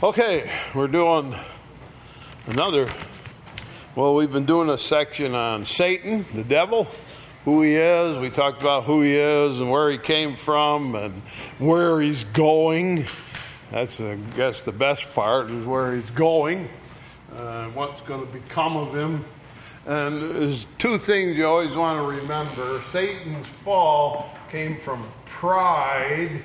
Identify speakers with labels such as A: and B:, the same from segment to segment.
A: Okay, we're doing another. Well, we've been doing a section on Satan, the devil, who he is. We talked about who he is and where he came from and where he's going. That's, I guess, the best part is where he's going, uh, what's going to become of him. And there's two things you always want to remember Satan's fall came from pride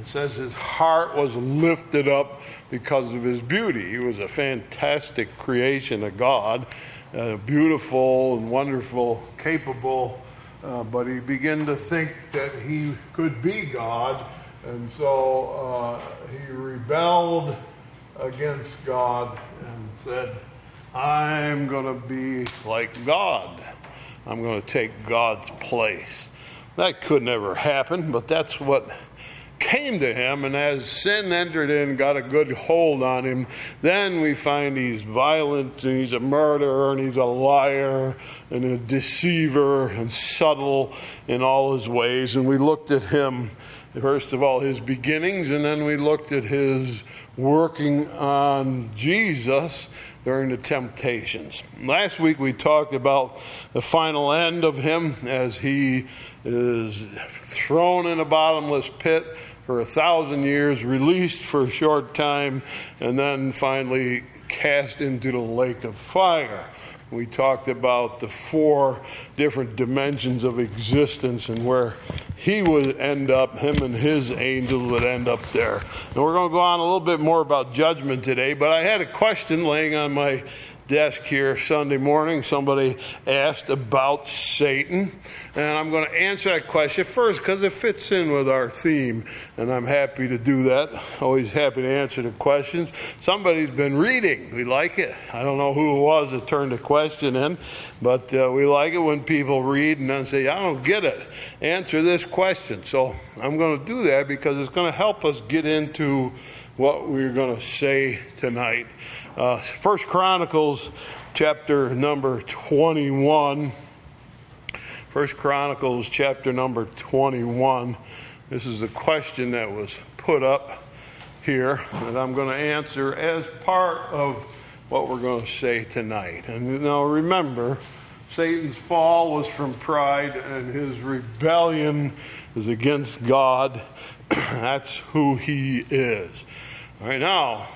A: it says his heart was lifted up because of his beauty. He was a fantastic creation of God, uh, beautiful and wonderful, capable, uh, but he began to think that he could be God, and so uh, he rebelled against God and said, I'm going to be like God. I'm going to take God's place. That could never happen, but that's what came to him, and as sin entered in, got a good hold on him, then we find he's violent, and he's a murderer, and he's a liar, and a deceiver, and subtle in all his ways. And we looked at him, first of all, his beginnings, and then we looked at his working on Jesus during the temptations. Last week we talked about the final end of him as he is thrown in a bottomless pit for a thousand years, released for a short time, and then finally cast into the lake of fire. We talked about the four different dimensions of existence and where he would end up, him and his angels would end up there. And we're going to go on a little bit more about judgment today, but I had a question laying on my desk here Sunday morning. Somebody asked about Satan, and I'm going to answer that question first because it fits in with our theme, and I'm happy to do that. Always happy to answer the questions. Somebody's been reading. We like it. I don't know who it was that turned the question in, but uh, we like it when people read and then say, I don't get it. Answer this question. So I'm going to do that because it's going to help us get into what we're going to say tonight. Uh, First Chronicles, chapter number 21. First Chronicles, chapter number 21. This is a question that was put up here that I'm going to answer as part of what we're going to say tonight. And now remember, Satan's fall was from pride, and his rebellion is against God. That's who he is. All right, now,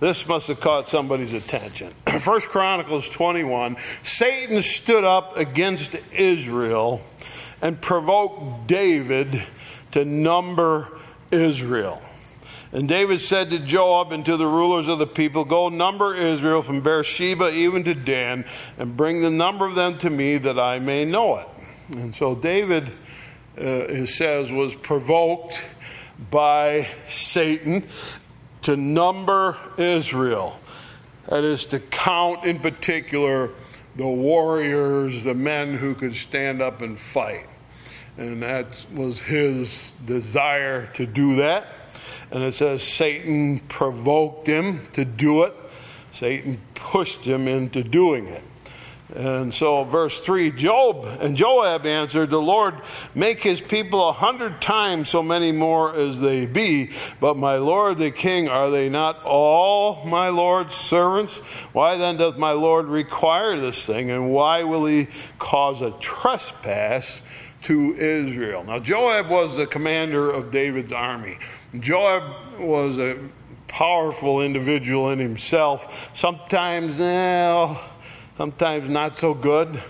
A: this must have caught somebody's attention. First Chronicles 21 Satan stood up against Israel and provoked David to number Israel. And David said to Joab and to the rulers of the people, Go number Israel from Beersheba even to Dan, and bring the number of them to me that I may know it. And so David, uh, it says, was provoked by Satan to number Israel. That is, to count in particular the warriors, the men who could stand up and fight. And that was his desire to do that. And it says Satan provoked him to do it, Satan pushed him into doing it. And so, verse 3 Job and Joab answered, The Lord make his people a hundred times so many more as they be. But my Lord the king, are they not all my Lord's servants? Why then doth my Lord require this thing? And why will he cause a trespass to Israel? Now, Joab was the commander of David's army. Joab was a powerful individual in himself. Sometimes, well, sometimes not so good.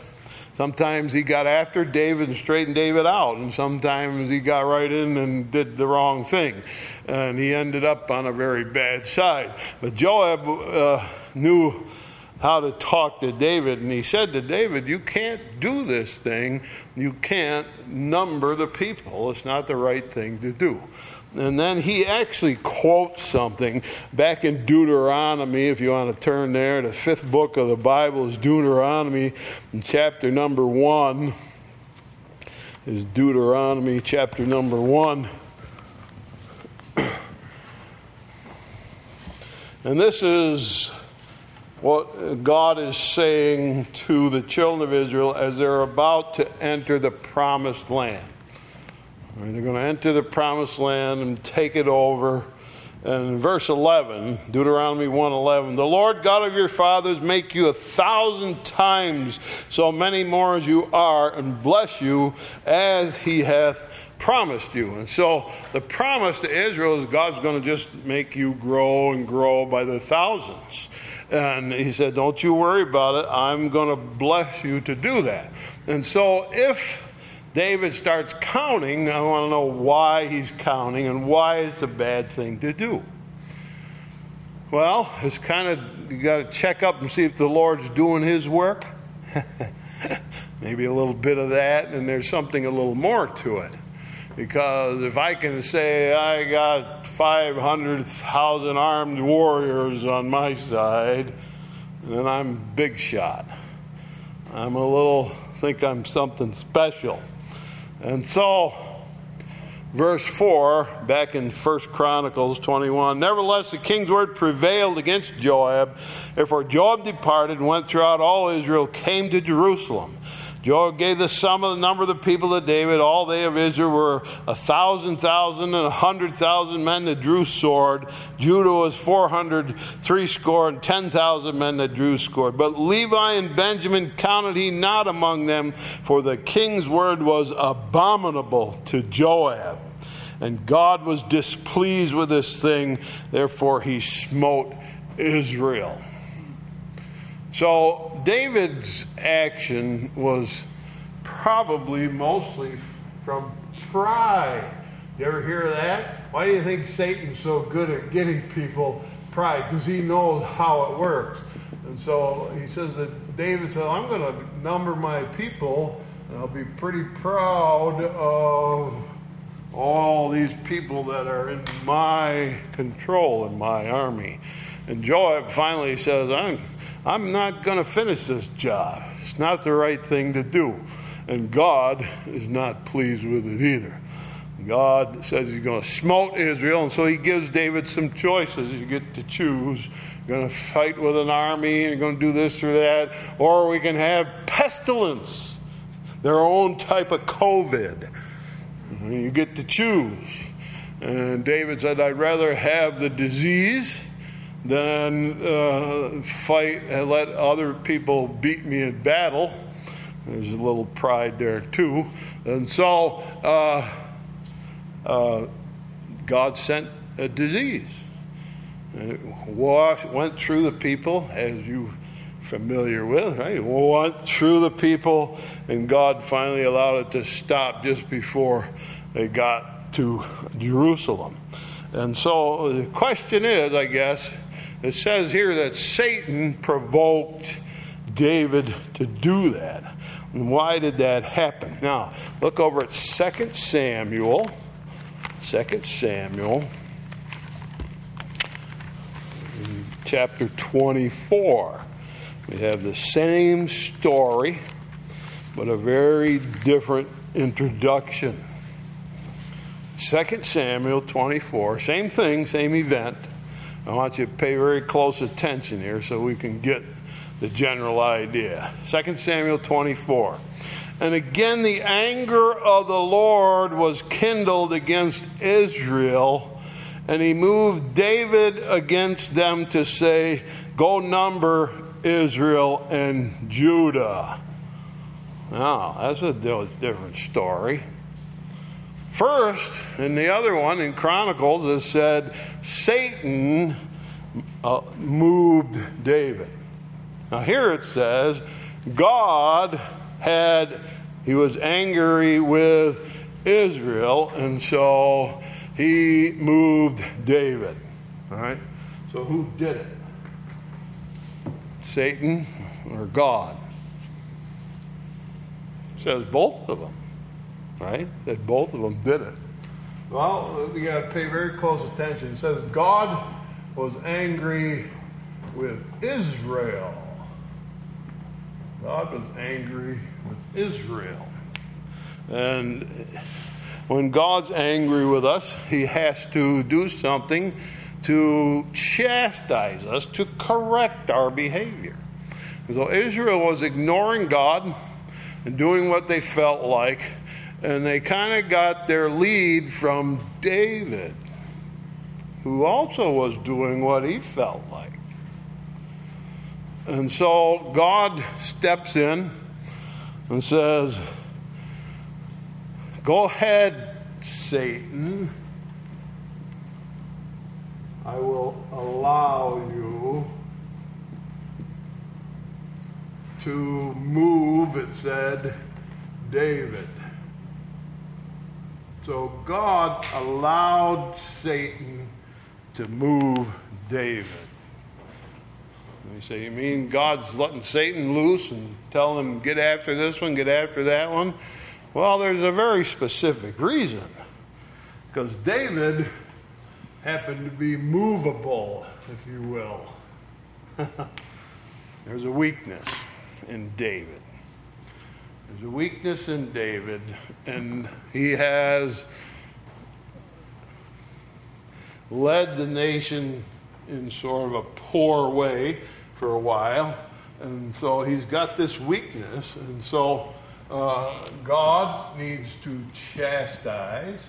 A: Sometimes he got after David and straightened David out, and sometimes he got right in and did the wrong thing. And he ended up on a very bad side. But Joab uh, knew how to talk to David, and he said to David, You can't do this thing. You can't number the people. It's not the right thing to do. And then he actually quotes something back in Deuteronomy, if you want to turn there. The fifth book of the Bible is Deuteronomy, chapter number one. Is Deuteronomy chapter number one. And this is what God is saying to the children of Israel as they're about to enter the promised land. They're going to enter the promised land and take it over. And verse 11, Deuteronomy 1:11, the Lord God of your fathers make you a thousand times so many more as you are, and bless you as he hath promised you. And so the promise to Israel is God's going to just make you grow and grow by the thousands. And he said, Don't you worry about it. I'm going to bless you to do that. And so if David starts counting. I want to know why he's counting and why it's a bad thing to do. Well, it's kind of, you got to check up and see if the Lord's doing his work. Maybe a little bit of that, and there's something a little more to it. Because if I can say I got 500,000 armed warriors on my side, then I'm big shot. I'm a little, think I'm something special. And so, verse 4, back in 1 Chronicles 21, nevertheless the king's word prevailed against Joab. Therefore Joab departed and went throughout all Israel, came to Jerusalem. Joab gave the sum of the number of the people of David. All they of Israel were a thousand thousand and a hundred thousand men that drew sword. Judah was four hundred three score and ten thousand men that drew sword. But Levi and Benjamin counted he not among them, for the king's word was abominable to Joab. And God was displeased with this thing, therefore he smote Israel. So David's action was probably mostly from pride. You ever hear that? Why do you think Satan's so good at getting people pride? Because he knows how it works. And so he says that David said, I'm going to number my people, and I'll be pretty proud of all these people that are in my control in my army. And Joab finally says, I'm I'm not going to finish this job. It's not the right thing to do. And God is not pleased with it either. God says he's going to smote Israel, and so he gives David some choices. You get to choose. You're going to fight with an army, and you're going to do this or that, or we can have pestilence, their own type of COVID. You get to choose. And David said, I'd rather have the disease than uh, fight and let other people beat me in battle. There's a little pride there too. And so uh, uh, God sent a disease. And it washed, went through the people, as you're familiar with, right? It went through the people, and God finally allowed it to stop just before they got to Jerusalem. And so the question is, I guess, it says here that Satan provoked David to do that. And why did that happen? Now, look over at 2 Samuel. 2 Samuel, chapter 24. We have the same story, but a very different introduction. 2 Samuel 24, same thing, same event. I want you to pay very close attention here so we can get the general idea. 2 Samuel 24. And again, the anger of the Lord was kindled against Israel, and he moved David against them to say, Go number Israel and Judah. Now, that's a different story. First, in the other one, in Chronicles, it said Satan uh, moved David. Now, here it says God had, he was angry with Israel, and so he moved David. All right? So, who did it? Satan or God? It says both of them right? That both of them did it. Well, we got to pay very close attention. It says God was angry with Israel. God was angry with Israel. And when God's angry with us, He has to do something to chastise us, to correct our behavior. so Israel was ignoring God and doing what they felt like and they kind of got their lead from David. who also was doing what he felt like. And so God steps in and says, Go ahead, Satan. I will allow you to move, it said, David. So God allowed Satan to move David. And you say, You mean God's letting Satan loose and telling him, get after this one, get after that one? Well, there's a very specific reason. Because David happened to be movable, if you will. there's a weakness in David. There's a weakness in David, and he has led the nation in sort of a poor way for a while. And so he's got this weakness. And so uh, God needs to chastise,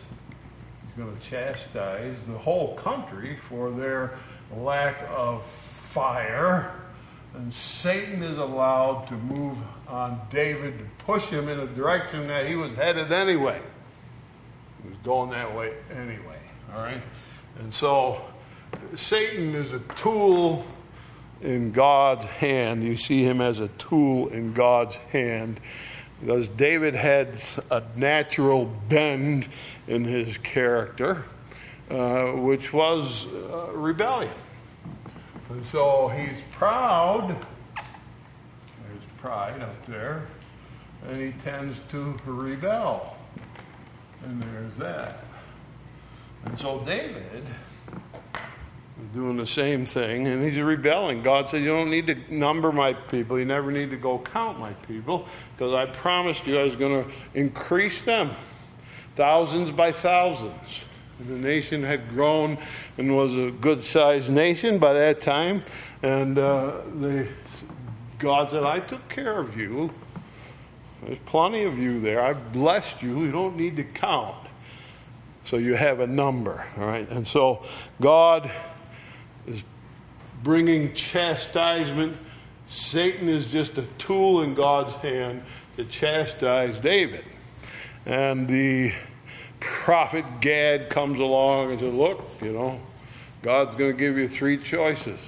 A: he's going to chastise the whole country for their lack of fire. And Satan is allowed to move on David to push him in a direction that he was headed anyway. He was going that way anyway. All right? And so Satan is a tool in God's hand. You see him as a tool in God's hand because David had a natural bend in his character, uh, which was uh, rebellion. And so he's proud. There's pride up there. And he tends to rebel. And there's that. And so David is doing the same thing, and he's rebelling. God said, You don't need to number my people. You never need to go count my people, because I promised you I was going to increase them thousands by thousands. The nation had grown and was a good sized nation by that time. And uh, the, God said, I took care of you. There's plenty of you there. I blessed you. You don't need to count. So you have a number, all right? And so God is bringing chastisement. Satan is just a tool in God's hand to chastise David. And the prophet Gad comes along and says, Look, you know, God's going to give you three choices.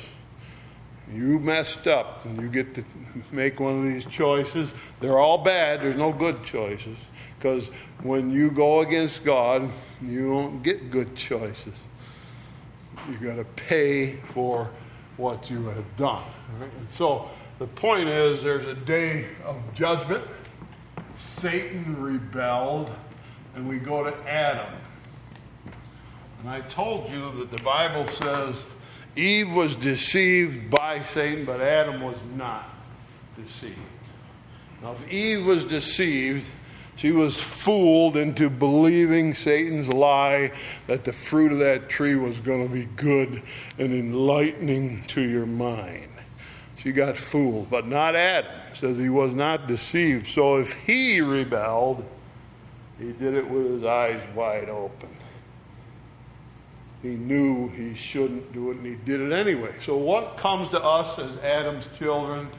A: You messed up, and you get to make one of these choices. They're all bad, there's no good choices. Because when you go against God, you don't get good choices. You've got to pay for what you have done. Right? And so the point is, there's a day of judgment. Satan rebelled, and we go to Adam. And I told you that the Bible says Eve was deceived by Satan, but Adam was not deceived. Now, if Eve was deceived, she was fooled into believing Satan's lie that the fruit of that tree was going to be good and enlightening to your mind. She got fooled, but not Adam. says he was not deceived. So if he rebelled, he did it with his eyes wide open. He knew he shouldn't do it, and he did it anyway. So, what comes to us as Adam's children?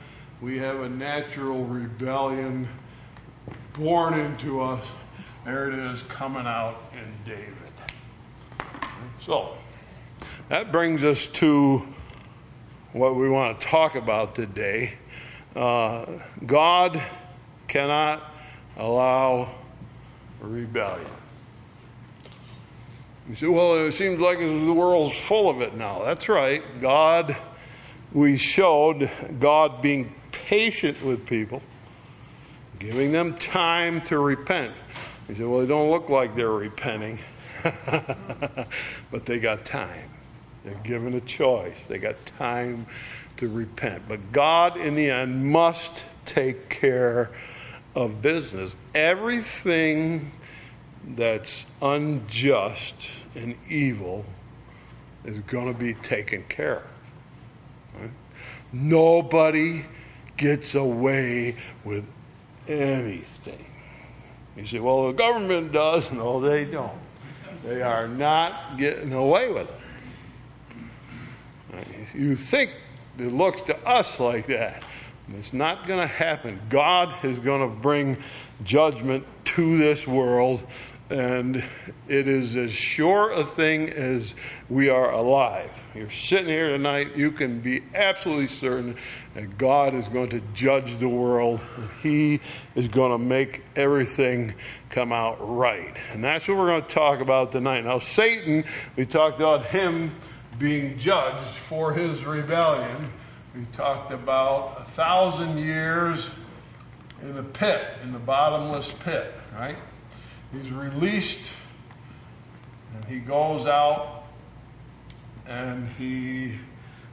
A: We have a natural rebellion born into us. There it is coming out in David. So, that brings us to what we want to talk about today. Uh, God cannot allow rebellion. You say, well, it seems like the world's full of it now. That's right. God, we showed God being patient with people giving them time to repent. He said, Well, they don't look like they're repenting, but they got time. They're given a choice, they got time to repent. But God, in the end, must take care of business. Everything that's unjust and evil is going to be taken care of. Right? Nobody gets away with anything. You say, well, the government does. No, they don't. They are not getting away with it. You think it looks to us like that. It's not going to happen. God is going to bring judgment to this world, and it is as sure a thing as we are alive. You're sitting here tonight, you can be absolutely certain that God is going to judge the world. He is going to make everything come out right. And that's what we're going to talk about tonight. Now, Satan, we talked about him being judged for his rebellion. We talked about a thousand years in a pit, in the bottomless pit, right? He's released and he goes out and he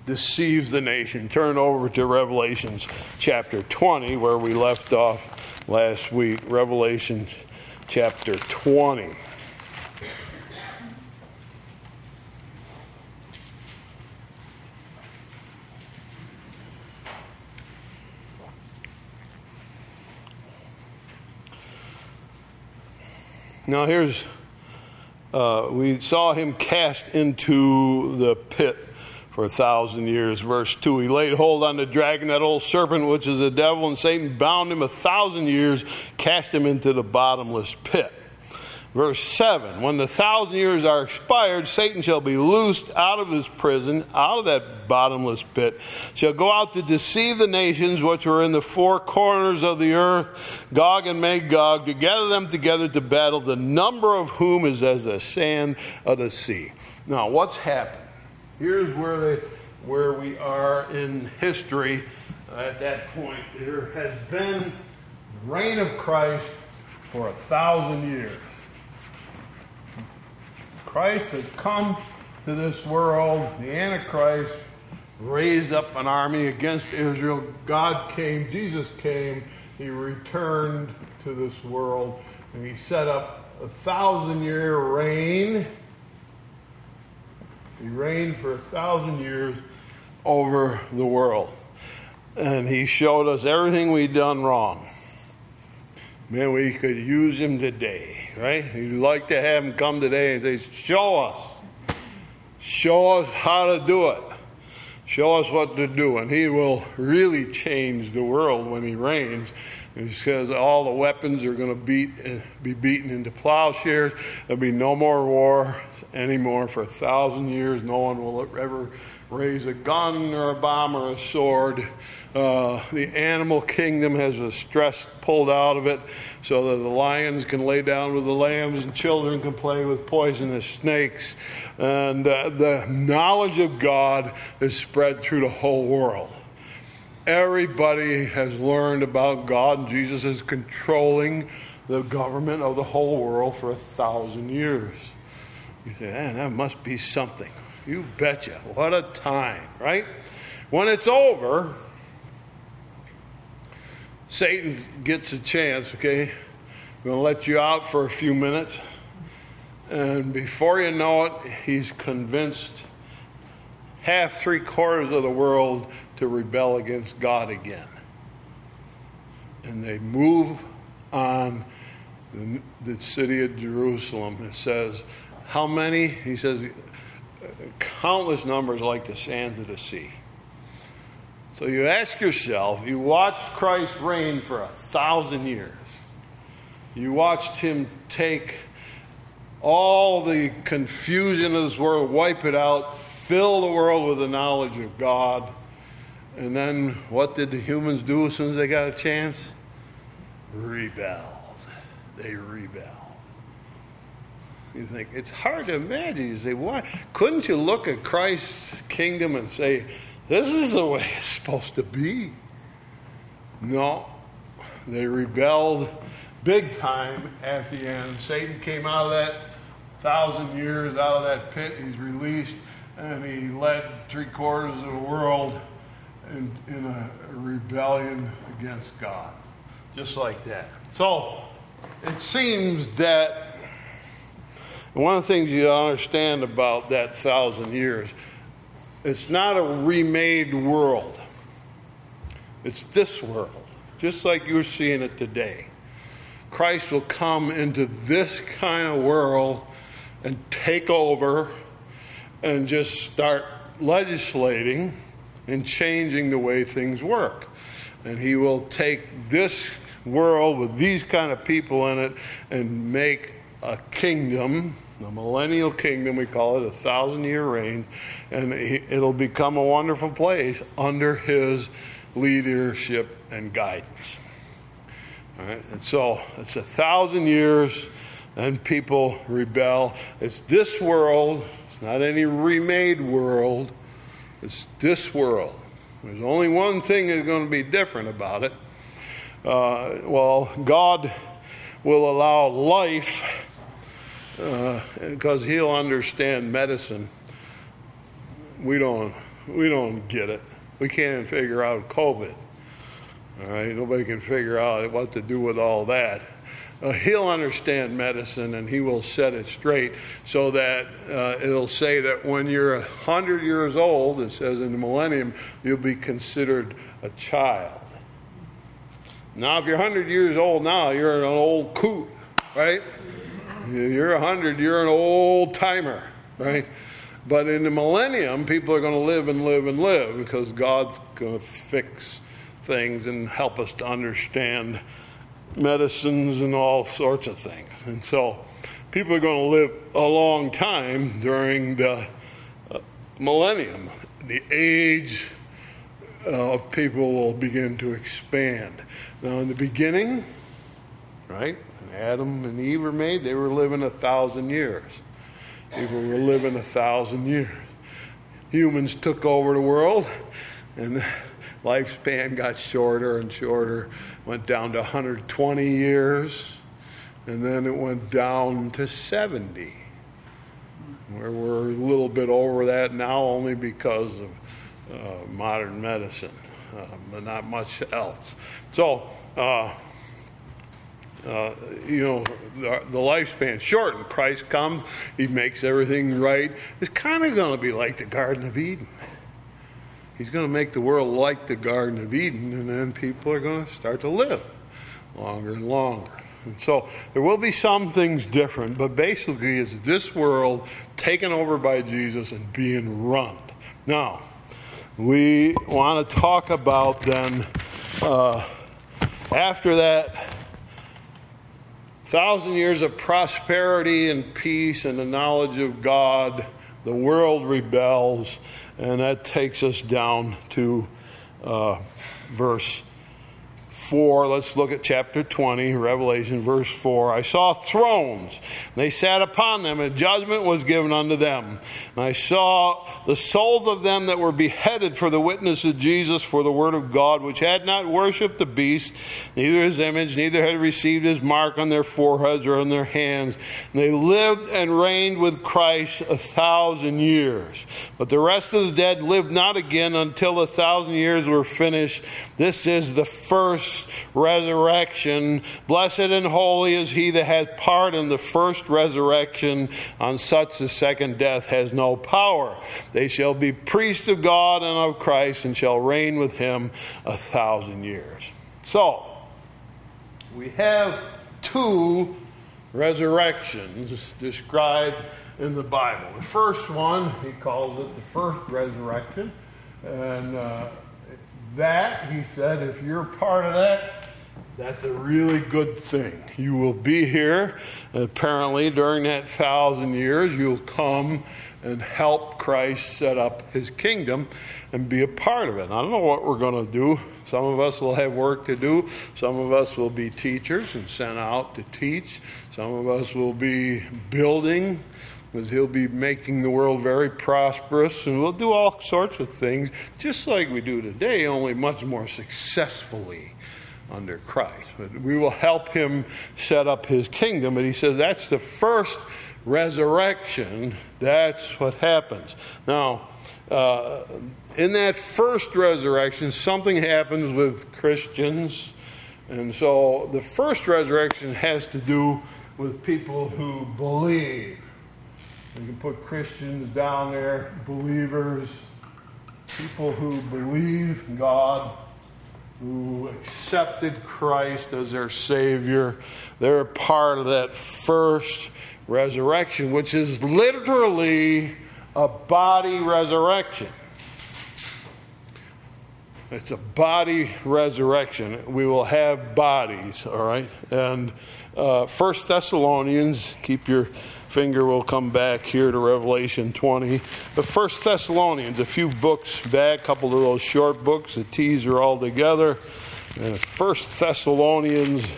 A: deceives the nation. Turn over to Revelations chapter 20, where we left off last week. Revelation chapter 20. Now, here's, uh, we saw him cast into the pit for a thousand years. Verse 2 He laid hold on the dragon, that old serpent, which is the devil, and Satan bound him a thousand years, cast him into the bottomless pit. Verse 7 When the thousand years are expired, Satan shall be loosed out of his prison, out of that bottomless pit, shall go out to deceive the nations which are in the four corners of the earth, Gog and Magog, to gather them together to battle, the number of whom is as the sand of the sea. Now, what's happened? Here's where, they, where we are in history uh, at that point. There has been the reign of Christ for a thousand years. Christ has come to this world. The Antichrist raised up an army against Israel. God came, Jesus came, he returned to this world, and he set up a thousand year reign. He reigned for a thousand years over the world. And he showed us everything we'd done wrong. Man, we could use him today right? You'd like to have him come today and say, Show us. Show us how to do it. Show us what to do. And he will really change the world when he reigns. Because all the weapons are going to beat, be beaten into plowshares. There'll be no more war anymore for a thousand years. No one will ever raise a gun or a bomb or a sword. Uh, the animal kingdom has a stress pulled out of it so that the lions can lay down with the lambs and children can play with poisonous snakes. And uh, the knowledge of God is spread through the whole world. Everybody has learned about God, and Jesus is controlling the government of the whole world for a thousand years. You say, man, that must be something. You betcha. What a time, right? When it's over, Satan gets a chance, okay? I'm going to let you out for a few minutes. And before you know it, he's convinced half, three quarters of the world to rebel against God again. And they move on the, the city of Jerusalem. It says, How many? He says, countless numbers like the sands of the sea. So you ask yourself, you watched Christ reign for a thousand years. You watched him take all the confusion of this world, wipe it out, fill the world with the knowledge of God. And then what did the humans do as soon as they got a chance? Rebelled. They rebelled. You think it's hard to imagine. You say, why? Couldn't you look at Christ's kingdom and say, this is the way it's supposed to be? No. They rebelled big time at the end. Satan came out of that thousand years, out of that pit. He's released, and he led three quarters of the world in, in a rebellion against God. Just like that. So it seems that one of the things you understand about that thousand years, it's not a remade world. It's this world, just like you're seeing it today. Christ will come into this kind of world and take over and just start legislating and changing the way things work. And he will take this world with these kind of people in it and make a kingdom, a millennial kingdom, we call it a thousand year reign, and it'll become a wonderful place under his leadership and guidance. All right, and so it's a thousand years, and people rebel. It's this world, it's not any remade world, it's this world. There's only one thing that's going to be different about it. Uh, well, God will allow life uh, because He'll understand medicine. We don't. We don't get it. We can't figure out COVID. All right, nobody can figure out what to do with all that. Uh, he'll understand medicine and he will set it straight so that uh, it'll say that when you're 100 years old, it says in the millennium, you'll be considered a child. Now, if you're 100 years old now, you're an old coot, right? You're 100, you're an old timer, right? But in the millennium, people are going to live and live and live because God's going to fix things and help us to understand medicines and all sorts of things. And so people are going to live a long time during the uh, millennium. The age uh, of people will begin to expand. Now, in the beginning, right, Adam and Eve were made, they were living a thousand years. People were living a thousand years. Humans took over the world, and the lifespan got shorter and shorter went down to 120 years, and then it went down to 70. Where we're a little bit over that now only because of uh, modern medicine, uh, but not much else. So, uh, uh, you know, the, lifespan shortened. Christ comes, He makes everything right. It's kind of going to be like the Garden of Eden. He's going to make the world like the Garden of Eden, and then people are going to start to live longer and longer. And so there will be some things different, but basically, it's this world taken over by Jesus and being run. Now, we want to talk about then, uh, after that thousand years of prosperity and peace and the knowledge of God, the world rebels and that takes us down to uh, verse 4. Let's look at chapter 20, Revelation, verse 4. I saw thrones, they sat upon them, and judgment was given unto them. And I saw the souls of them that were beheaded for the witness of Jesus, for the word of God, which had not worshipped the beast, neither his image, neither had received his mark on their foreheads or on their hands. And they lived and reigned with Christ a thousand years. But the rest of the dead lived not again until a thousand years were finished. This is the first resurrection. Blessed and holy is he that hath part in the first resurrection. On such the second death has no power. They shall be priests of God and of Christ and shall reign with him a thousand years. So, we have two resurrections described in the Bible. The first one, he calls it the first resurrection. And uh, that, he said, if you're part of that, that's a really good thing. You will be here. Apparently, during that thousand years, you'll come and help Christ set up his kingdom and be a part of it. I don't know what we're going to do. Some of us will have work to do. Some of us will be teachers and sent out to teach. Some of us will be building because he'll be making the world very prosperous and we'll do all sorts of things just like we do today, only much more successfully under Christ. But we will help him set up his kingdom. And he says that's the first resurrection. That's what happens. Now, uh, in that first resurrection, something happens with Christians. And so the first resurrection has to do with people who believe. You can put Christians down there, believers, people who believe God, who accepted Christ as their Savior. They're part of that first resurrection, which is literally a body resurrection. It's a body resurrection. We will have bodies, all right? And uh, First Thessalonians, keep your finger, we'll come back here to Revelation 20. The First Thessalonians, a few books back, a couple of those short books, the teaser all together. And First Thessalonians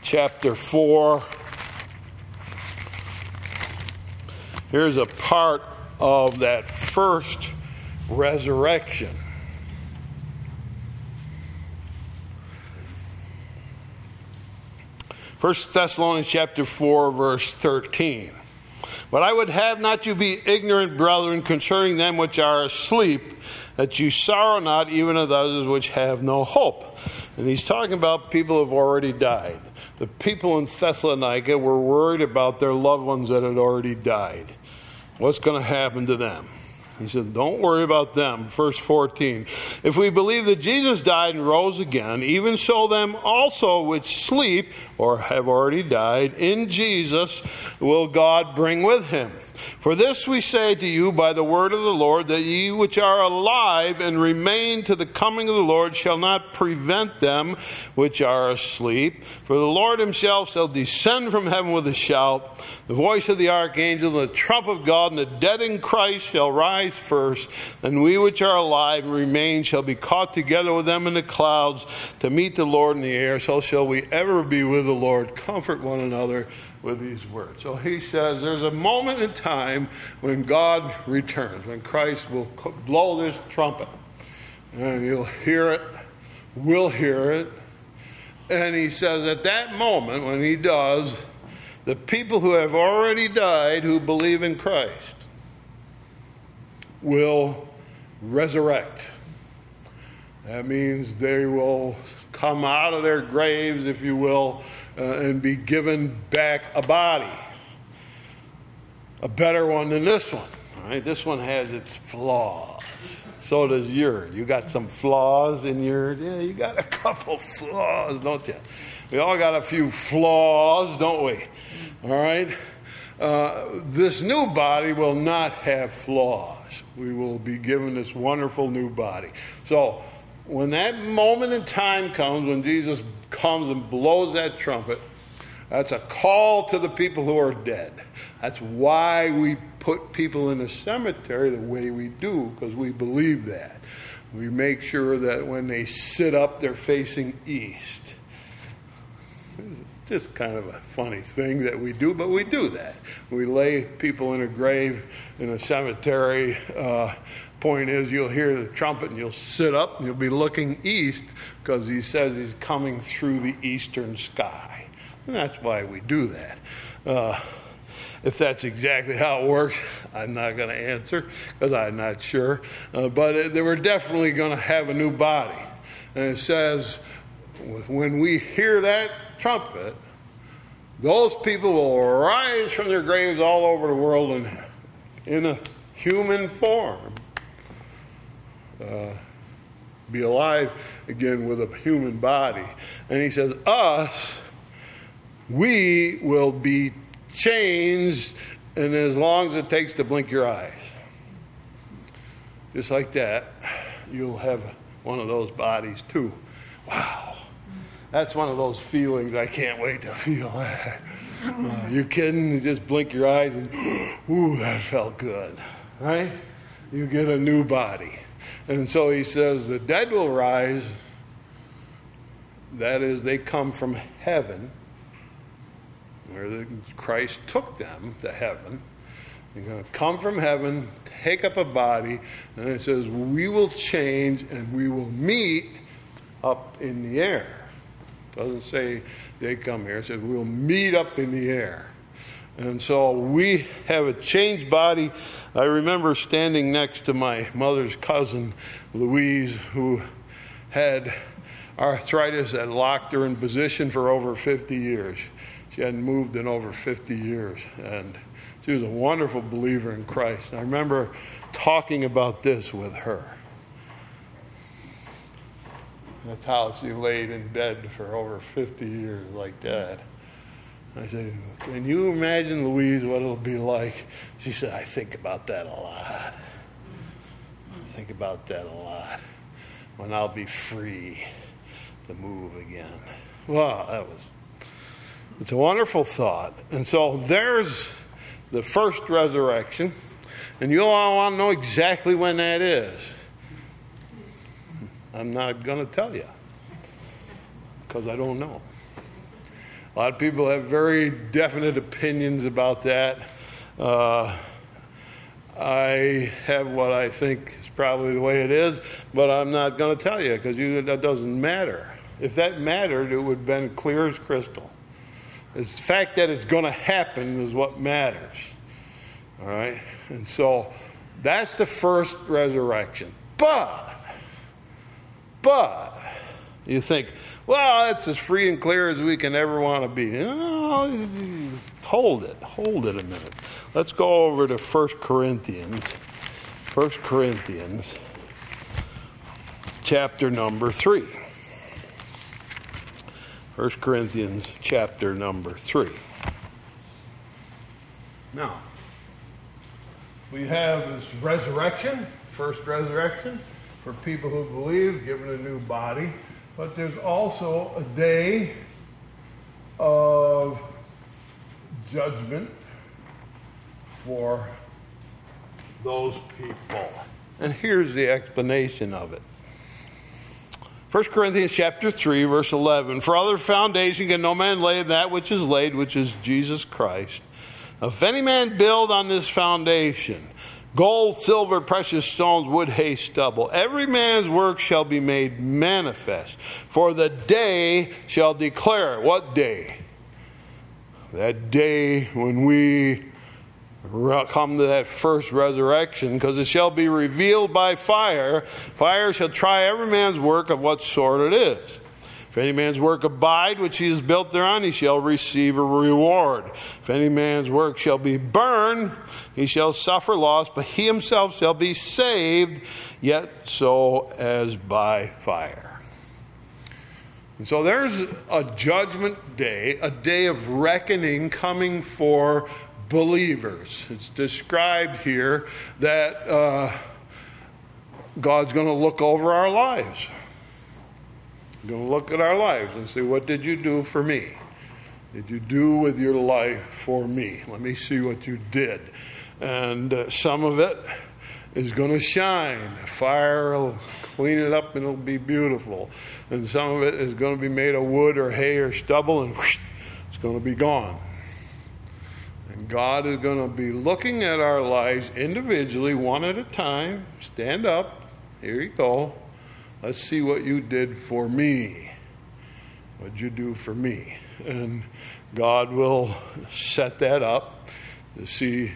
A: chapter 4. Here's a part of that first resurrection. First Thessalonians chapter 4 verse 13. But I would have not you be ignorant, brethren, concerning them which are asleep, that you sorrow not even of those which have no hope. And he's talking about people who have already died. The people in Thessalonica were worried about their loved ones that had already died. What's going to happen to them? He said, Don't worry about them. Verse 14. If we believe that Jesus died and rose again, even so, them also which sleep or have already died in Jesus will God bring with him. For this we say to you by the word of the Lord, that ye which are alive and remain to the coming of the Lord shall not prevent them which are asleep. For the Lord himself shall descend from heaven with a shout, the voice of the archangel, and the trump of God, and the dead in Christ shall rise first. And we which are alive and remain shall be caught together with them in the clouds to meet the Lord in the air. So shall we ever be with the Lord. Comfort one another with these words. So he says there's a moment in time when God returns, when Christ will blow this trumpet. And you'll hear it, we'll hear it. And he says at that moment, when he does, the people who have already died who believe in Christ will resurrect. That means they will come out of their graves, if you will, uh, and be given back a body. A better one than this one. Right? This one has its flaws. So does yours. You got some flaws in yours. Yeah, you got a couple flaws, don't you? We all got a few flaws, don't we? All right? Uh, this new body will not have flaws. We will be given this wonderful new body. So, when that moment in time comes, when Jesus comes and blows that trumpet, that's a call to the people who are dead. That's why we put people in the cemetery the way we do, because we believe that. We make sure that when they sit up, they're facing east. It's just kind of a funny thing that we do, but we do that. We lay people in a grave in a cemetery. Uh, point is, you'll hear the trumpet and you'll sit up and you'll be looking east because he says he's coming through the eastern sky. And that's why we do that. Uh, if that's exactly how it works, I'm not going to answer because I'm not sure. Uh, but they were definitely going to have a new body. And it says, when we hear that trumpet, those people will rise from their graves all over the world and in a human form be alive again with a human body. And he says, Us, we will be changed in as long as it takes to blink your eyes. Just like that, you'll have one of those bodies too. Wow. That's one of those feelings I can't wait to feel that. Uh, you kidding? You just blink your eyes and, ooh, that felt good. Right? You get a new body. And so he says, the dead will rise. That is, they come from heaven, where the, Christ took them to heaven. They're going to come from heaven, take up a body, and it says, we will change and we will meet up in the air. It doesn't say they come here, it says we'll meet up in the air. And so we have a changed body. I remember standing next to my mother's cousin, Louise, who had arthritis that locked her in position for over 50 years. She hadn't moved in over 50 years. And she was a wonderful believer in Christ. I remember talking about this with her. That's how she laid in bed for over 50 years, like that. I said, Can you imagine, Louise, what it'll be like? She said, I think about that a lot. I think about that a lot. When I'll be free to move again. Wow, that was it's a wonderful thought. And so there's the first resurrection. And you'll all want to know exactly when that is. I'm not going to tell you because I don't know. A lot of people have very definite opinions about that. Uh, I have what I think is probably the way it is, but I'm not going to tell you because that doesn't matter. If that mattered, it would have been clear as crystal. It's the fact that it's going to happen is what matters. All right? And so that's the first resurrection. But, but, you think, well, it's as free and clear as we can ever want to be. Hold it. Hold it a minute. Let's go over to 1 Corinthians. 1 Corinthians, chapter number 3. 1 Corinthians, chapter number 3. Now, we have this resurrection, first resurrection, for people who believe, given a new body. But there's also a day of judgment for those people. And here's the explanation of it. 1 Corinthians chapter 3, verse 11. For other foundation can no man lay that which is laid, which is Jesus Christ. If any man build on this foundation, gold, silver, precious stones, wood, hay, stubble. Every man's work shall be made manifest, for the day shall declare. What day? That day when we come to that first resurrection, because it shall be revealed by fire. Fire shall try every man's work of what sort it is. If any man's work abide, which he has built thereon, he shall receive a reward. If any man's work shall be burned, he shall suffer loss, but he himself shall be saved, yet so as by fire. And so there's a judgment day, a day of reckoning coming for believers. It's described here that uh, God's going to look over our lives going to look at our lives and say, What did you do for me? Did you do with your life for me? Let me see what you did. And uh, some of it is going to shine. Fire will clean it up and it'll be beautiful. And some of it is going to be made of wood or hay or stubble and whoosh, it's going to be gone. And God is going to be looking at our lives individually, one at a time. Stand up. Here you go. Let's see what you did for me. What'd you do for me? And God will set that up to see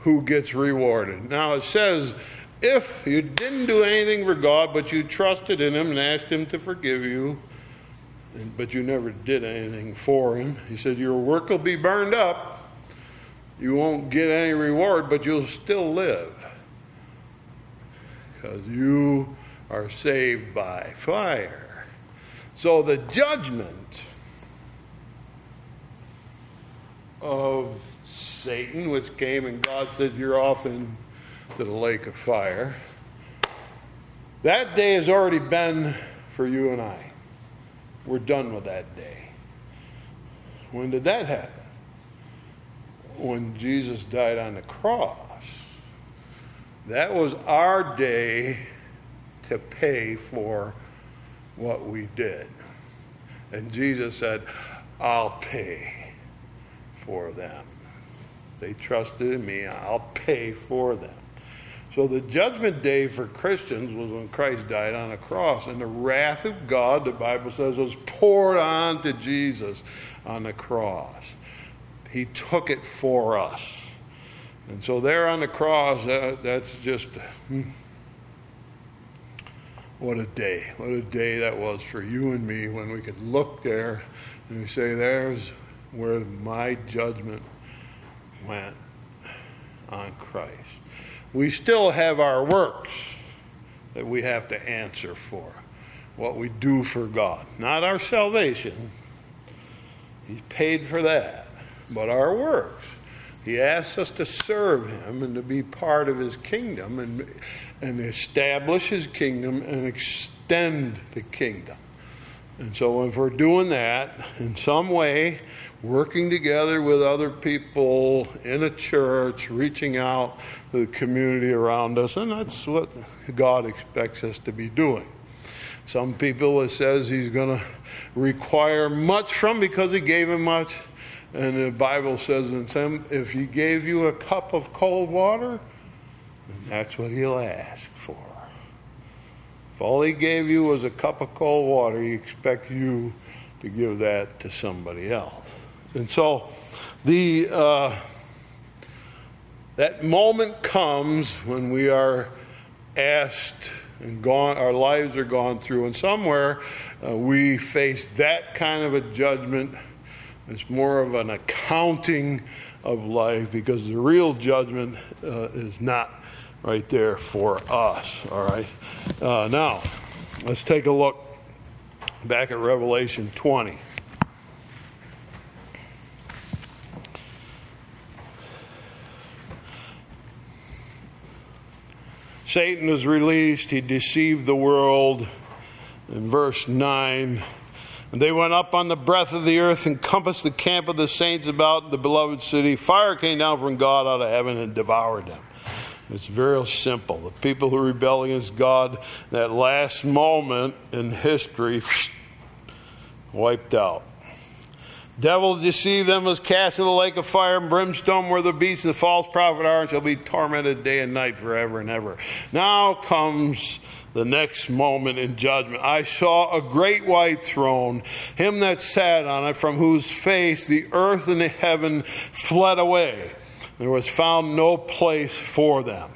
A: who gets rewarded. Now it says, if you didn't do anything for God, but you trusted in Him and asked Him to forgive you, but you never did anything for Him, He said, Your work will be burned up. You won't get any reward, but you'll still live. Because you are saved by fire. So the judgment of Satan, which came and God said, You're off into the lake of fire, that day has already been for you and I. We're done with that day. When did that happen? When Jesus died on the cross. That was our day to pay for what we did. And Jesus said, I'll pay for them. They trusted in me, I'll pay for them. So the judgment day for Christians was when Christ died on a cross. And the wrath of God, the Bible says, was poured onto Jesus on the cross. He took it for us. And so there on the cross, that's just. Hmm, What a day. What a day that was for you and me when we could look there and we say, there's where my judgment went on Christ. We still have our works that we have to answer for, what we do for God, not our salvation. He paid for that. But our works, He asks us to serve Him and to be part of His kingdom and, and establish His kingdom and extend the kingdom. And so, if we're doing that in some way, working together with other people in a church, reaching out to the community around us, and that's what God expects us to be doing. Some people, it says He's going to require much from because He gave him much. And the Bible says in some, if He gave you a cup of cold water, that's what He'll ask for. If all he gave you was a cup of cold water, he expects you to give that to somebody else. And so the uh, that moment comes when we are asked and gone, our lives are gone through, and somewhere uh, we face that kind of a judgment. It's more of an accounting of life because the real judgment uh, is not right there for us. All right. Uh, now, let's take a look back at Revelation 20. Satan was released, he deceived the world. In verse 9, and they went up on the breath of the earth, and compassed the camp of the saints about the beloved city. Fire came down from God out of heaven and devoured them. It's very simple. The people who rebel against God, that last moment in history, wiped out. Devil deceived them was cast in the lake of fire and brimstone where the beast and the false prophet are and shall be tormented day and night forever and ever. Now comes the next moment in judgment. I saw a great white throne, him that sat on it, from whose face the earth and the heaven fled away there was found no place for them.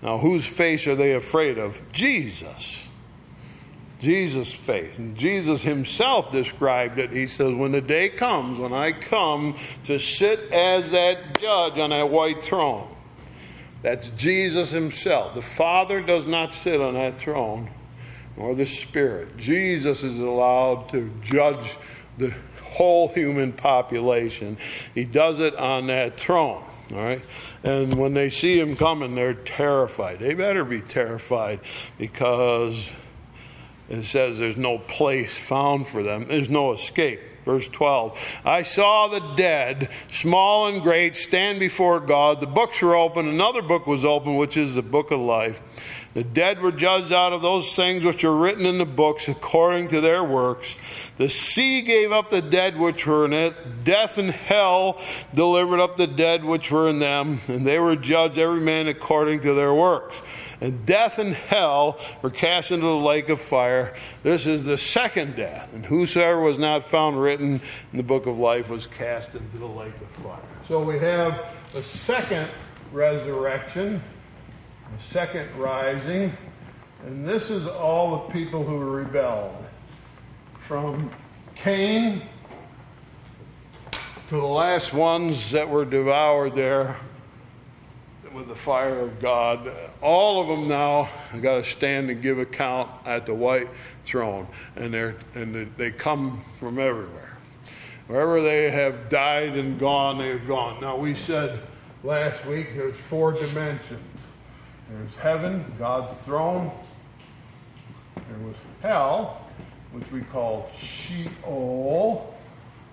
A: Now, whose face are they afraid of? Jesus. Jesus' face. And Jesus himself described it. He says, When the day comes, when I come to sit as that judge on that white throne, that's Jesus himself. The Father does not sit on that throne, nor the Spirit. Jesus is allowed to judge the whole human population. He does it on that throne. All right? And when they see him coming, they're terrified. They better be terrified because it says there's no place found for them, there's no escape. Verse 12 I saw the dead, small and great, stand before God. The books were open. Another book was open, which is the book of life. The dead were judged out of those things which are written in the books according to their works. The sea gave up the dead which were in it. Death and hell delivered up the dead which were in them. And they were judged every man according to their works. And death and hell were cast into the lake of fire. This is the second death. And whosoever was not found written in the book of life was cast into the lake of fire. So we have a second resurrection second rising, and this is all the people who rebelled. From Cain to the last ones that were devoured there with the fire of God. All of them now got to stand and give account at the white throne, and they and they come from everywhere. Wherever they have died and gone, they have gone. Now we said last week there's four dimensions. There's heaven, God's throne. There was hell, which we call Sheol,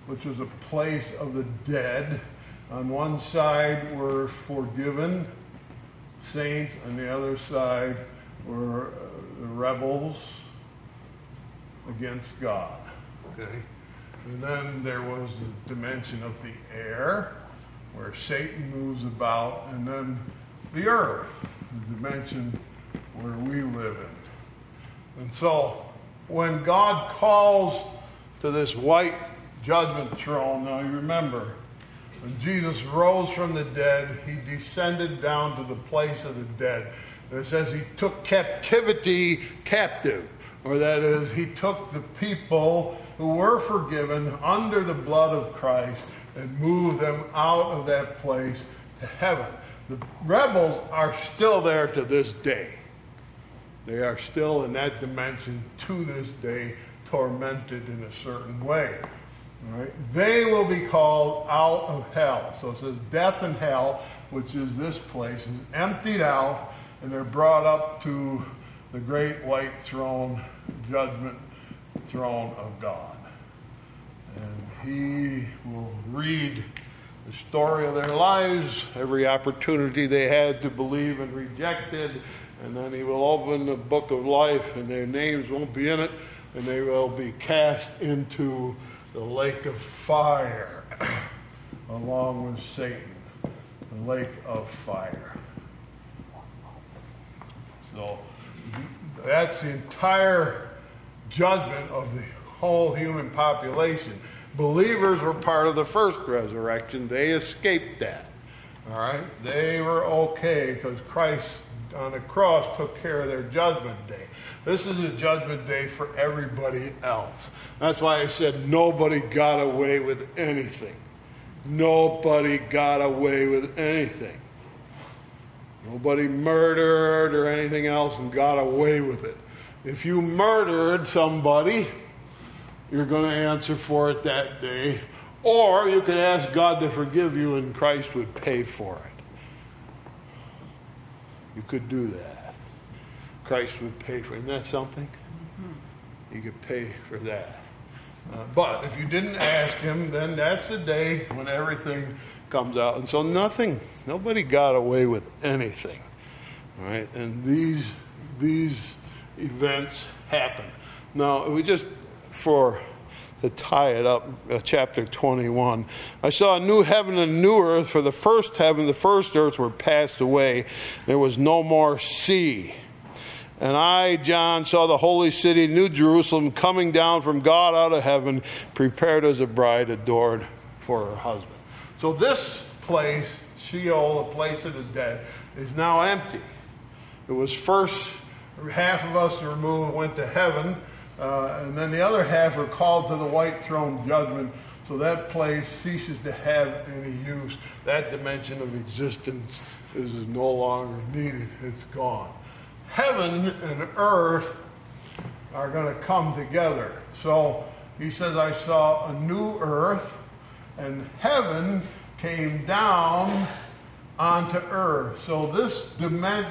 A: which was a place of the dead. On one side were forgiven saints, on the other side were uh, the rebels against God. Okay? And then there was the dimension of the air, where Satan moves about, and then the earth, the dimension where we live in. And so, when God calls to this white judgment throne, now you remember, when Jesus rose from the dead, he descended down to the place of the dead. It says he took captivity captive, or that is, he took the people who were forgiven under the blood of Christ and moved them out of that place to heaven. The rebels are still there to this day. They are still in that dimension to this day, tormented in a certain way. They will be called out of hell. So it says death and hell, which is this place, is emptied out, and they're brought up to the great white throne, judgment throne of God. And he will read the story of their lives, every opportunity they had to believe and rejected, and then he will open the book of life, and their names won't be in it, and they will be cast into the lake of fire along with Satan. The lake of fire. So that's the entire judgment of the whole human population. Believers were part of the first resurrection. They escaped that. All right? They were okay because Christ on the cross took care of their judgment day. This is a judgment day for everybody else. That's why I said nobody got away with anything. Nobody got away with anything. Nobody murdered or anything else and got away with it. If you murdered somebody, you're going to answer for it that day. Or you could ask God to forgive you and Christ would pay for it. You could do that. Christ would pay for it. Isn't that something? You could pay for that. Uh, but if you didn't ask him, then that's the day when everything comes out. And so nothing, nobody got away with anything. All right? And these, these events happen. Now, we just, for to tie it up, uh, chapter 21. I saw a new heaven and a new earth, for the first heaven, the first earth were passed away. There was no more sea. And I, John, saw the holy city, New Jerusalem, coming down from God out of heaven, prepared as a bride adored for her husband. So this place, Sheol, the place of the dead, is now empty. It was first half of us removed, went to heaven, uh, and then the other half are called to the white throne judgment. So that place ceases to have any use. That dimension of existence is no longer needed, it's gone heaven and earth are going to come together. So he says, I saw a new earth, and heaven came down onto earth. So this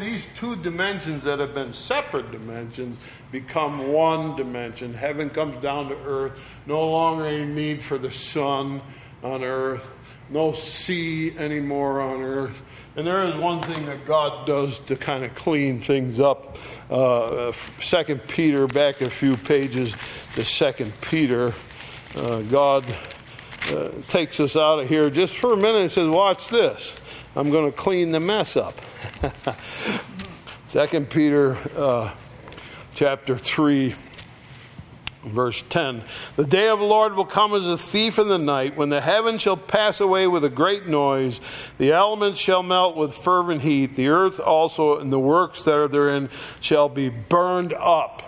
A: these two dimensions that have been separate dimensions become one dimension. Heaven comes down to earth. No longer a need for the sun on earth. No sea anymore on earth. And there is one thing that God does to kind of clean things up. Uh, Second Peter, back a few pages to Second Peter, uh, God uh, takes us out of here just for a minute and says, "Watch this. I'm going to clean the mess up." Second Peter, uh, chapter three Verse 10 The day of the Lord will come as a thief in the night, when the heavens shall pass away with a great noise, the elements shall melt with fervent heat, the earth also and the works that are therein shall be burned up.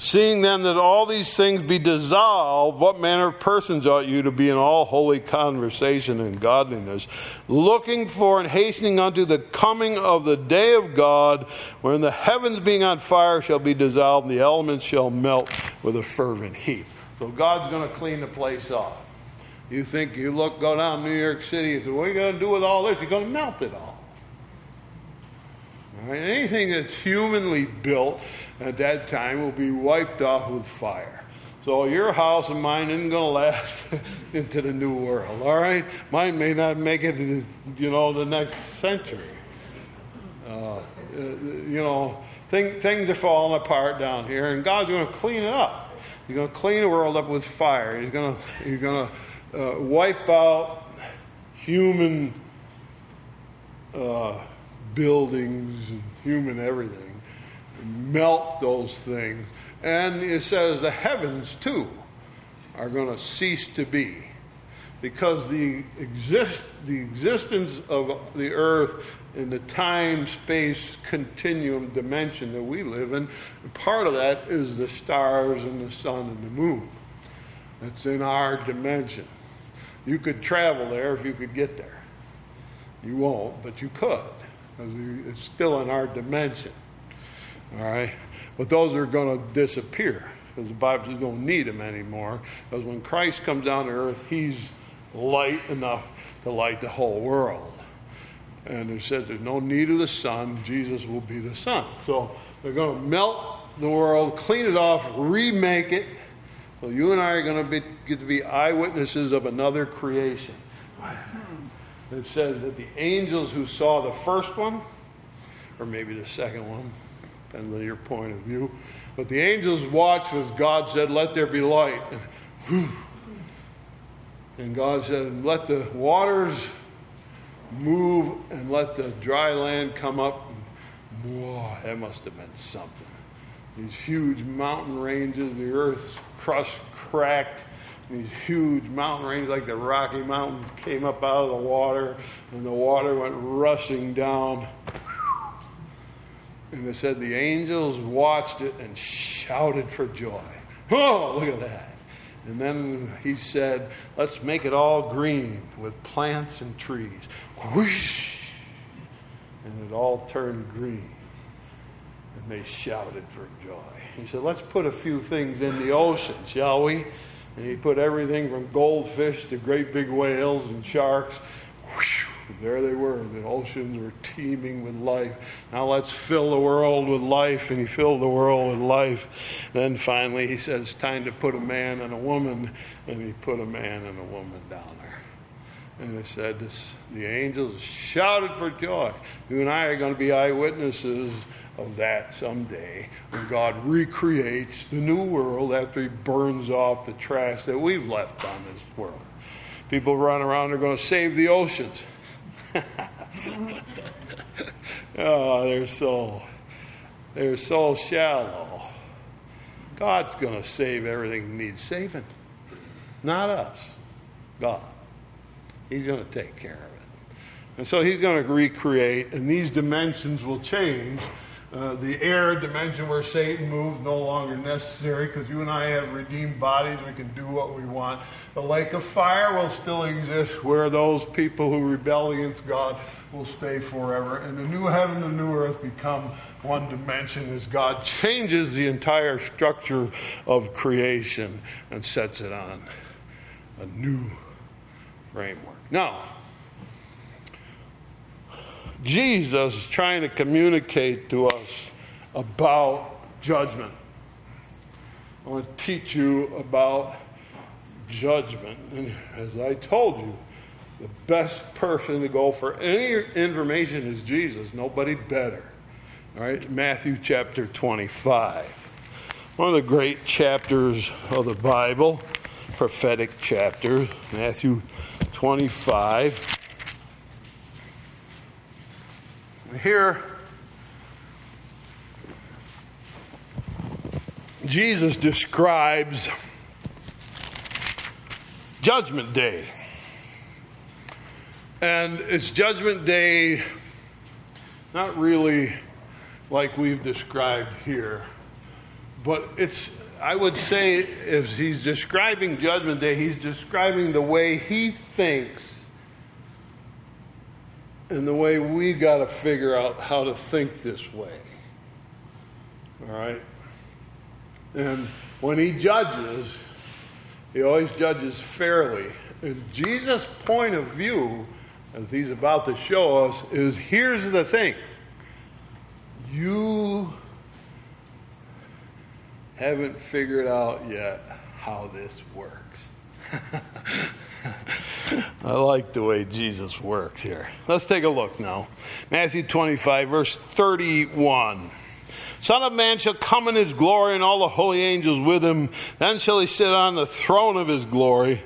A: Seeing then that all these things be dissolved, what manner of persons ought you to be in all holy conversation and godliness, looking for and hastening unto the coming of the day of God, when the heavens being on fire shall be dissolved, and the elements shall melt with a fervent heat. So God's going to clean the place off. You think you look, go down New York City and say, What are you going to do with all this? You're going to melt it all. Right? Anything that's humanly built at that time will be wiped off with fire. So your house and mine isn't going to last into the new world, all right? Mine may not make it, you know, the next century. Uh, you know, thing, things are falling apart down here, and God's going to clean it up. He's going to clean the world up with fire. He's going to, he's going to uh, wipe out human uh, buildings and human everything melt those things. And it says the heavens too are going to cease to be because the, exist, the existence of the earth in the time space continuum dimension that we live in, part of that is the stars and the sun and the moon. That's in our dimension. You could travel there if you could get there. You won't, but you could. It's still in our dimension. All right? But those are going to disappear because the Bible says you don't need them anymore. Because when Christ comes down to earth, he's light enough to light the whole world. And it said there's no need of the sun, Jesus will be the sun. So they're going to melt the world, clean it off, remake it. So you and I are going to be, get to be eyewitnesses of another creation. It says that the angels who saw the first one, or maybe the second one, depends on your point of view, but the angels watched as God said, Let there be light. And, and God said, Let the waters move and let the dry land come up. And, whoa, that must have been something. These huge mountain ranges, the earth's crust cracked. These huge mountain ranges, like the Rocky Mountains, came up out of the water, and the water went rushing down. And it said the angels watched it and shouted for joy. Oh, look at that. And then he said, Let's make it all green with plants and trees. Whoosh! And it all turned green. And they shouted for joy. He said, Let's put a few things in the ocean, shall we? And he put everything from goldfish to great big whales and sharks. Whoosh! There they were. The oceans were teeming with life. Now let's fill the world with life. And he filled the world with life. Then finally he said, It's time to put a man and a woman. And he put a man and a woman down there. And it said, this, The angels shouted for joy. You and I are going to be eyewitnesses of that someday when God recreates the new world after he burns off the trash that we've left on this world. People run around, they're going to save the oceans. oh, they're so they're so shallow. God's going to save everything that needs saving, not us. God. He's going to take care of it. And so he's going to recreate, and these dimensions will change uh, the air dimension where Satan moves no longer necessary because you and I have redeemed bodies. We can do what we want. The lake of fire will still exist where those people who rebel against God will stay forever. And the new heaven and new earth become one dimension as God changes the entire structure of creation and sets it on a new framework. Now, Jesus is trying to communicate to us about judgment. I want to teach you about judgment. And as I told you, the best person to go for any information is Jesus, nobody better. All right, Matthew chapter 25. One of the great chapters of the Bible, prophetic chapter, Matthew 25. Here, Jesus describes Judgment Day. And it's Judgment Day, not really like we've described here, but it's, I would say, if he's describing Judgment Day, he's describing the way he thinks and the way we got to figure out how to think this way. All right? And when he judges, he always judges fairly. And Jesus' point of view, as he's about to show us, is here's the thing you haven't figured out yet how this works. I like the way Jesus works here. Let's take a look now. Matthew 25, verse 31. Son of Man shall come in his glory, and all the holy angels with him. Then shall he sit on the throne of his glory,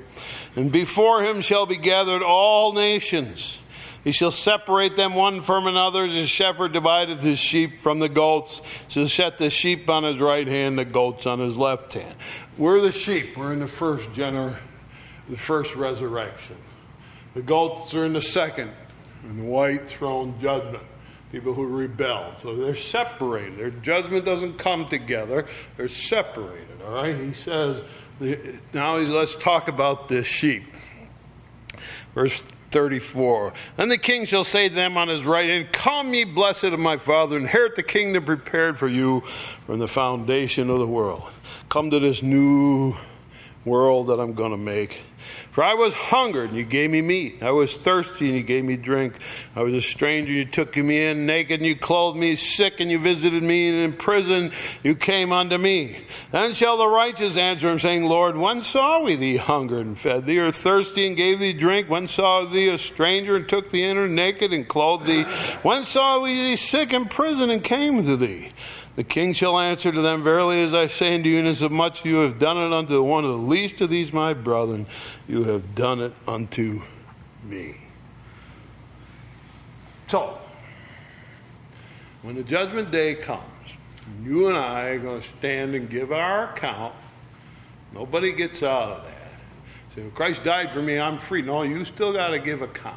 A: and before him shall be gathered all nations. He shall separate them one from another, as a shepherd divideth his sheep from the goats. Shall set the sheep on his right hand, the goats on his left hand. We're the sheep. We're in the first generation the first resurrection. The goats are in the second, in the white throne judgment. People who rebelled. So they're separated. Their judgment doesn't come together, they're separated. All right? He says, now let's talk about this sheep. Verse 34. And the king shall say to them on his right hand, Come, ye blessed of my father, inherit the kingdom prepared for you from the foundation of the world. Come to this new world that I'm going to make. For I was hungered, and you gave me meat. I was thirsty, and you gave me drink. I was a stranger, and you took me in. Naked, and you clothed me. Sick, and you visited me. And in prison, you came unto me. Then shall the righteous answer him, saying, Lord, when saw we thee hungered and fed thee, or thirsty and gave thee drink? When saw thee a stranger and took thee in, or naked and clothed thee? When saw we thee sick in prison and came to thee? The king shall answer to them, Verily, as I say unto you, inasmuch as you have done it unto one of the least of these my brethren, you have done it unto me. So, when the judgment day comes, you and I are going to stand and give our account. Nobody gets out of that. So Christ died for me, I'm free. No, you still got to give account.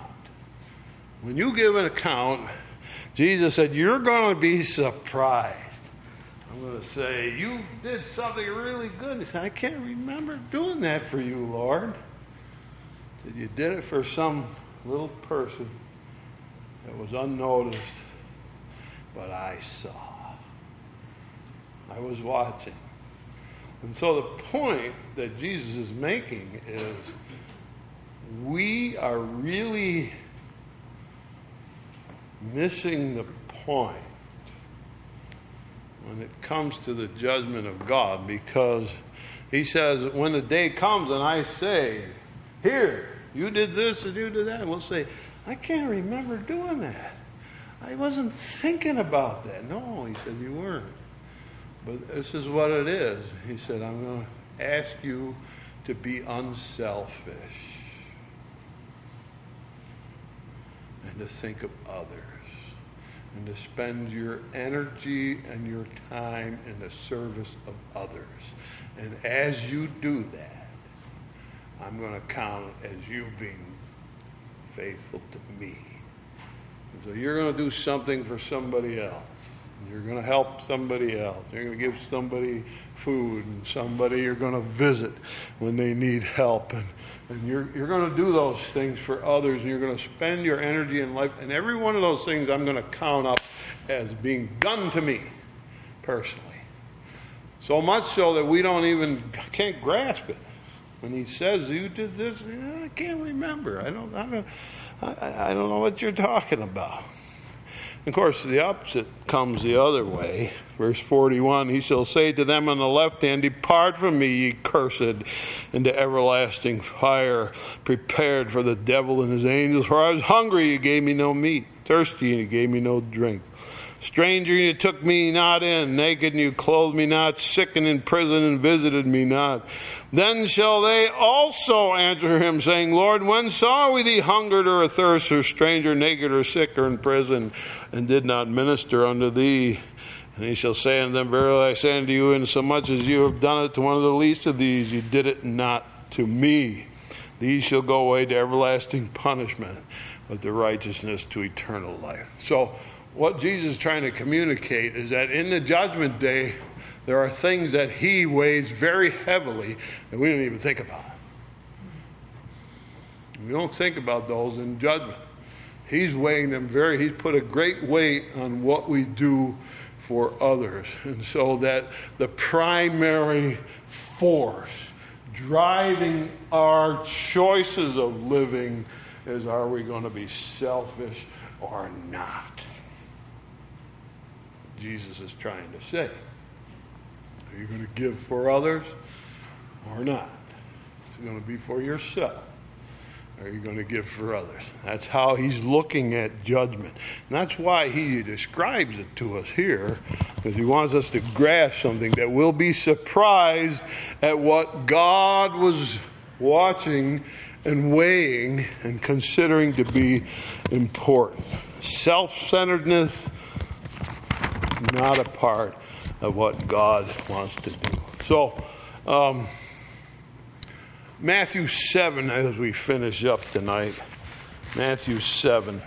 A: When you give an account, Jesus said, You're going to be surprised. I'm going to say, You did something really good. He said, I can't remember doing that for you, Lord. That You did it for some little person that was unnoticed, but I saw. I was watching. And so the point that Jesus is making is we are really missing the point when it comes to the judgment of God because he says, when the day comes and I say, Here, you did this and you did that, and we'll say, I can't remember doing that. I wasn't thinking about that. No, he said, You weren't. But this is what it is. He said, I'm going to ask you to be unselfish and to think of others and to spend your energy and your time in the service of others. And as you do that, I'm going to count as you being faithful to me. And so you're going to do something for somebody else. You're going to help somebody else. You're going to give somebody food and somebody you're going to visit when they need help. And, and you're, you're going to do those things for others and you're going to spend your energy and life. And every one of those things I'm going to count up as being done to me personally. So much so that we don't even, can't grasp it. When he says, You did this, I can't remember. I don't, I don't, I, I don't know what you're talking about. Of course, the opposite comes the other way. Verse 41 He shall say to them on the left hand, Depart from me, ye cursed, into everlasting fire, prepared for the devil and his angels. For I was hungry, you gave me no meat, thirsty, and you gave me no drink. Stranger, you took me not in, naked, and you clothed me not, sick and in prison, and visited me not. Then shall they also answer him, saying, Lord, when saw we thee hungered or athirst, or stranger, naked, or sick, or in prison, and did not minister unto thee? And he shall say unto them, Verily I say unto you, insomuch as you have done it to one of the least of these, you did it not to me. These shall go away to everlasting punishment, but the righteousness to eternal life. So, what Jesus is trying to communicate is that in the judgment day, there are things that he weighs very heavily that we don't even think about. We don't think about those in judgment. He's weighing them very, he's put a great weight on what we do for others. And so that the primary force driving our choices of living is are we going to be selfish or not? Jesus is trying to say. Are you going to give for others or not? Is it going to be for yourself? Are you going to give for others? That's how he's looking at judgment. And that's why he describes it to us here, because he wants us to grasp something that we'll be surprised at what God was watching and weighing and considering to be important. Self centeredness not a part of what God wants to do. So, um, Matthew 7, as we finish up tonight, Matthew 7.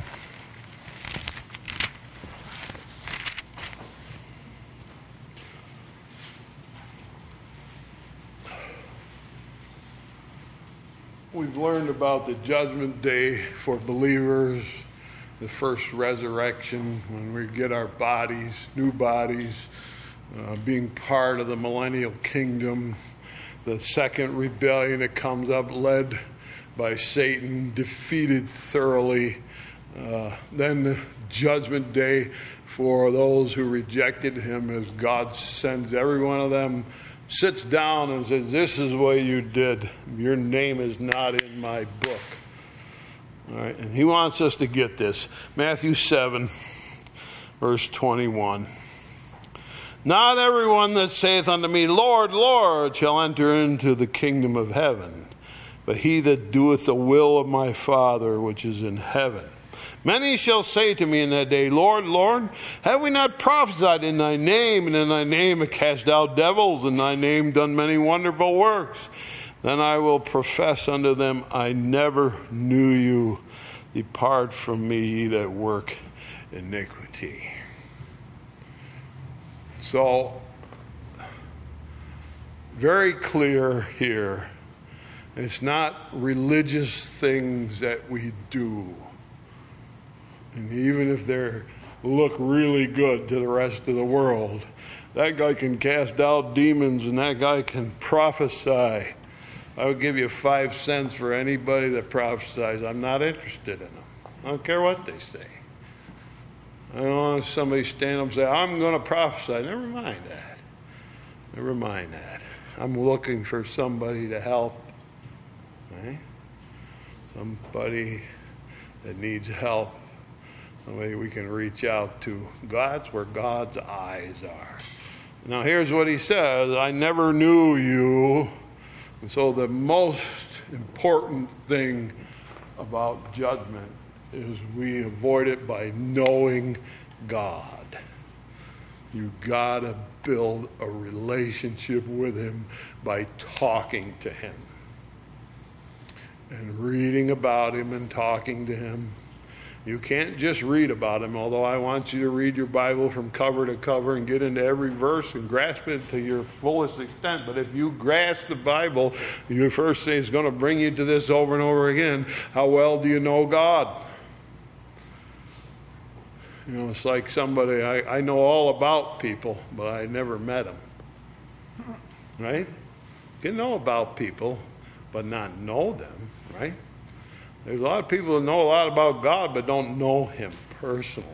A: we've learned about the judgment day for believers, the first resurrection, when we get our bodies, new bodies, uh, being part of the millennial kingdom, the second rebellion that comes up, led by Satan, defeated thoroughly. Uh, then the judgment day for those who rejected him as God sends every one of them, sits down and says, This is what you did. Your name is not in my book. All right, and he wants us to get this. Matthew 7, verse 21. Not everyone that saith unto me, Lord, Lord, shall enter into the kingdom of heaven, but he that doeth the will of my Father which is in heaven. Many shall say to me in that day, Lord, Lord, have we not prophesied in thy name, and in thy name have cast out devils, and thy name done many wonderful works? Then I will profess unto them, I never knew you. Depart from me, ye that work iniquity. So, very clear here. It's not religious things that we do. And even if they look really good to the rest of the world, that guy can cast out demons and that guy can prophesy. I would give you five cents for anybody that prophesies. I'm not interested in them. I don't care what they say. I don't want somebody stand up and say, I'm going to prophesy. Never mind that. Never mind that. I'm looking for somebody to help. Right? Somebody that needs help. Somebody we can reach out to. God's where God's eyes are. Now, here's what he says I never knew you. And so, the most important thing about judgment is we avoid it by knowing God. You gotta build a relationship with Him by talking to Him and reading about Him and talking to Him. You can't just read about Him, although I want you to read your Bible from cover to cover and get into every verse and grasp it to your fullest extent. But if you grasp the Bible, you first say it's going to bring you to this over and over again. How well do you know God? You know, it's like somebody, I, I know all about people, but I never met them. Right? You can know about people, but not know them, right? There's a lot of people that know a lot about God, but don't know Him personally.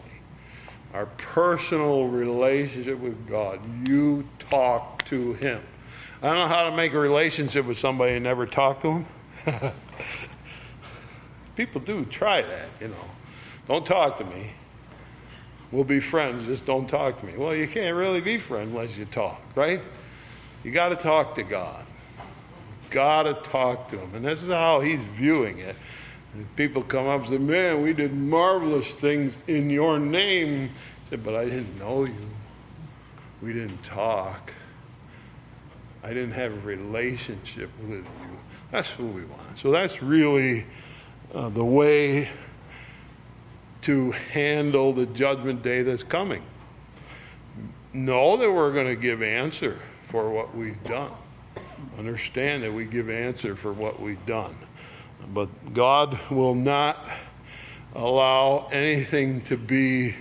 A: Our personal relationship with God, you talk to Him. I don't know how to make a relationship with somebody and never talk to Him. people do try that, you know. Don't talk to me we'll be friends, just don't talk to me. Well, you can't really be friends unless you talk, right? You got to talk to God. Got to talk to Him. And this is how He's viewing it. And people come up and say, Man, we did marvelous things in your name. I said, But I didn't know you. We didn't talk. I didn't have a relationship with you. That's what we want. So that's really uh, the way to handle the judgment day that's coming. Know that we're going to give answer for what we've done. Understand that we give answer for what we've done. But God will not allow anything to be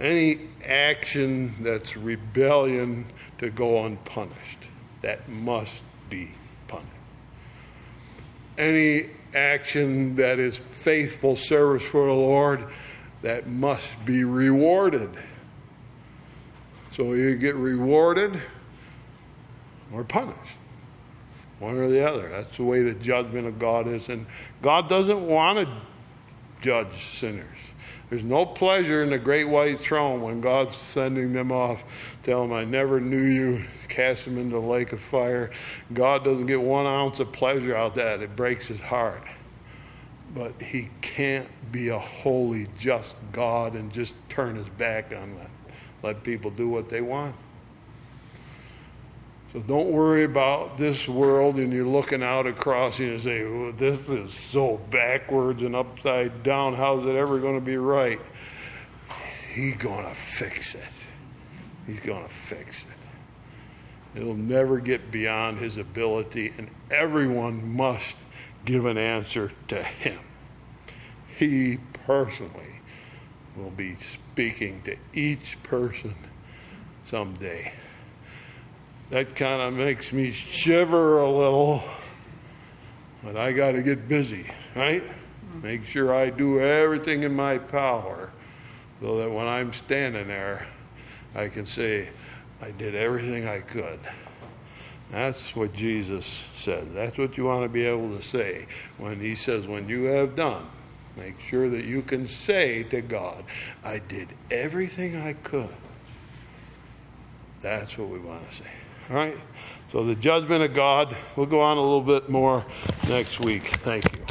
A: any action that's rebellion to go unpunished. That must be punished. any action that is faithful service for the Lord that must be rewarded. So you get rewarded or punished. One or the other. That's the way the judgment of God is. And God doesn't want to judge sinners. There's no pleasure in the great white throne when God's sending them off. Tell them, I never knew you. Cast them into the lake of fire. God doesn't get one ounce of pleasure out of that. It breaks his heart. But he can't be a holy, just God and just turn his back on that. Let people do what they want. So don't worry about this world and you're looking out across and you say, oh, this is so backwards and upside down. How's it ever going to be right? He's going to fix it. He's going to fix it. It'll never get beyond his ability, and everyone must give an answer to him. He personally will be speaking to each person someday. That kind of makes me shiver a little, but I got to get busy, right? Make sure I do everything in my power so that when I'm standing there, I can say, I did everything I could. That's what Jesus says. That's what you want to be able to say when he says, when you have done. Make sure that you can say to God, I did everything I could. That's what we want to say. All right? So the judgment of God, we'll go on a little bit more next week. Thank you.